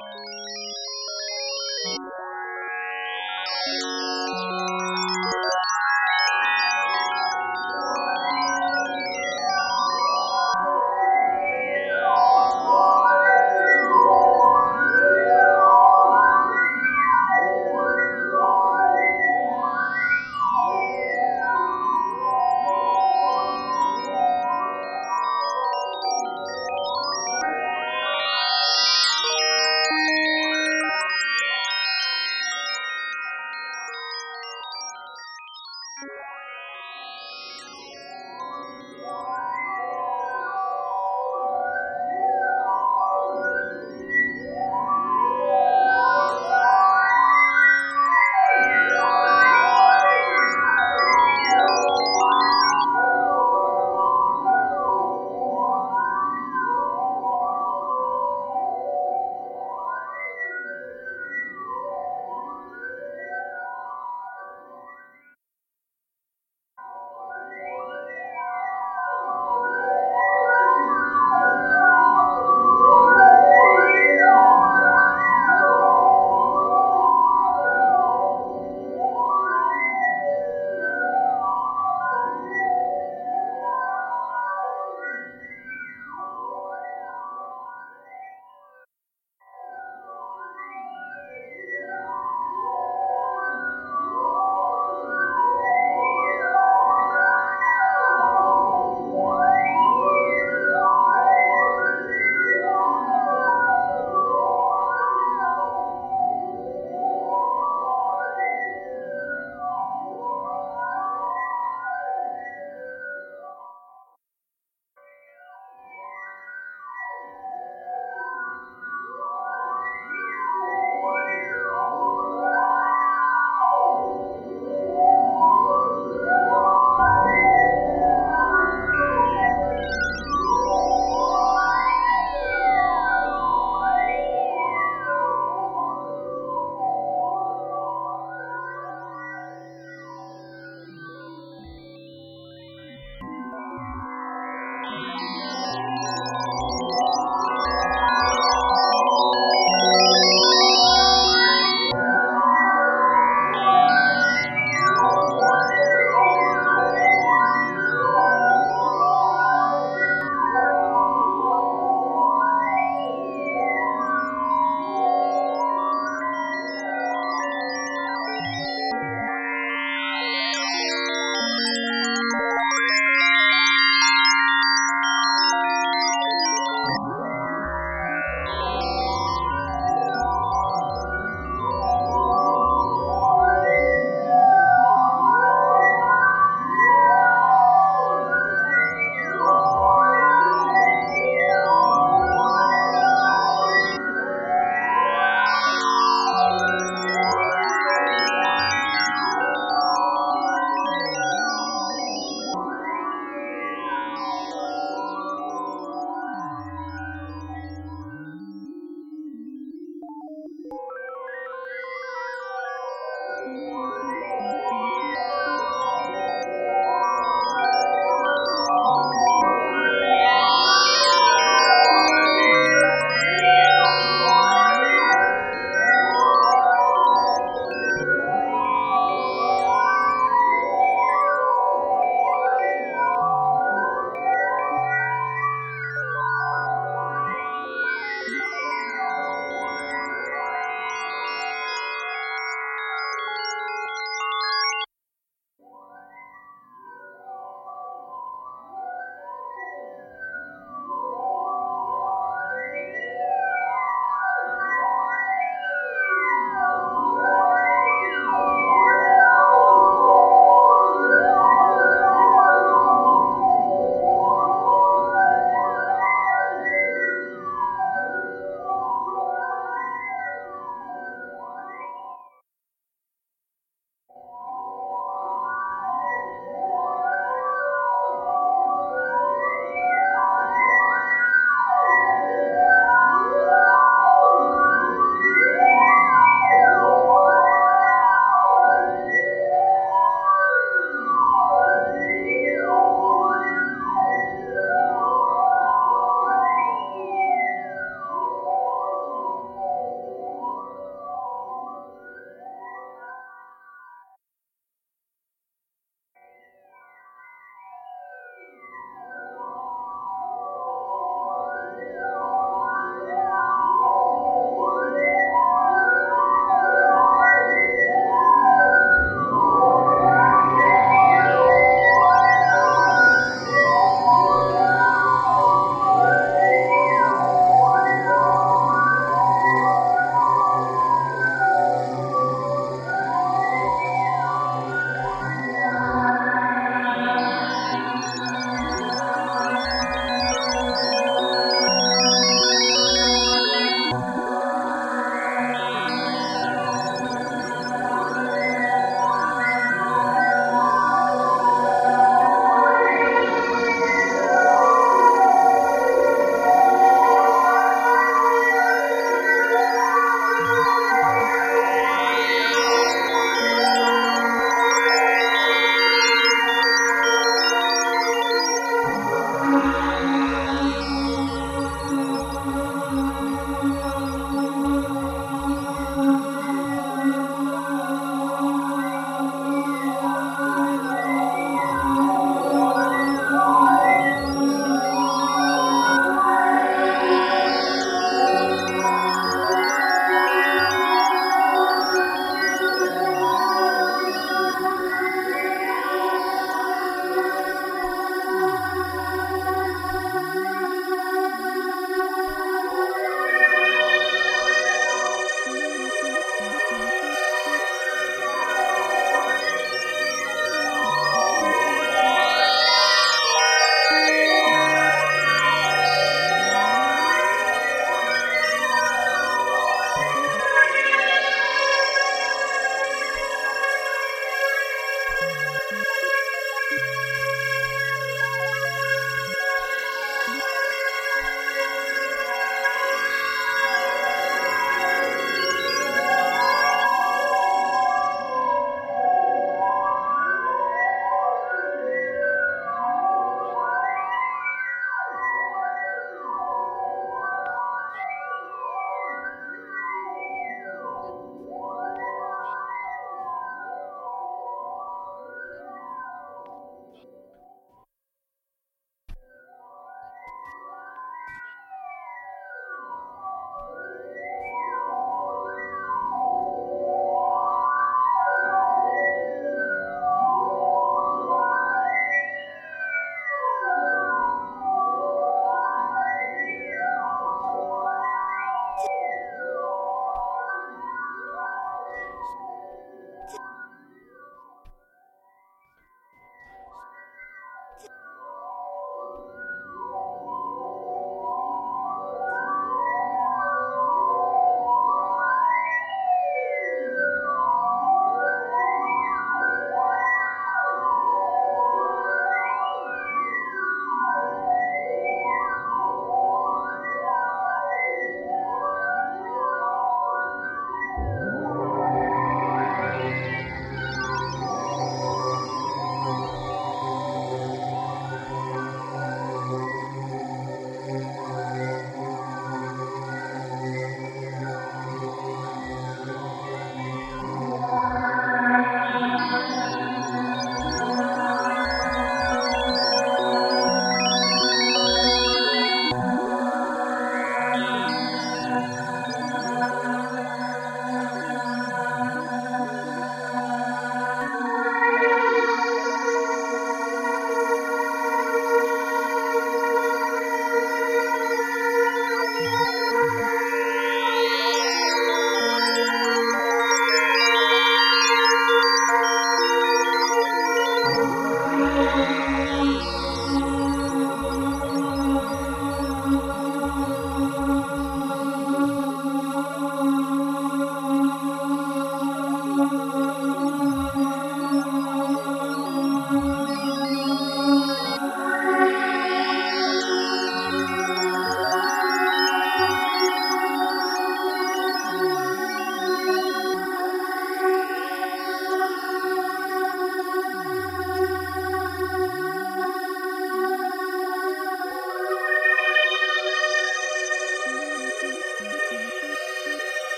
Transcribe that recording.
you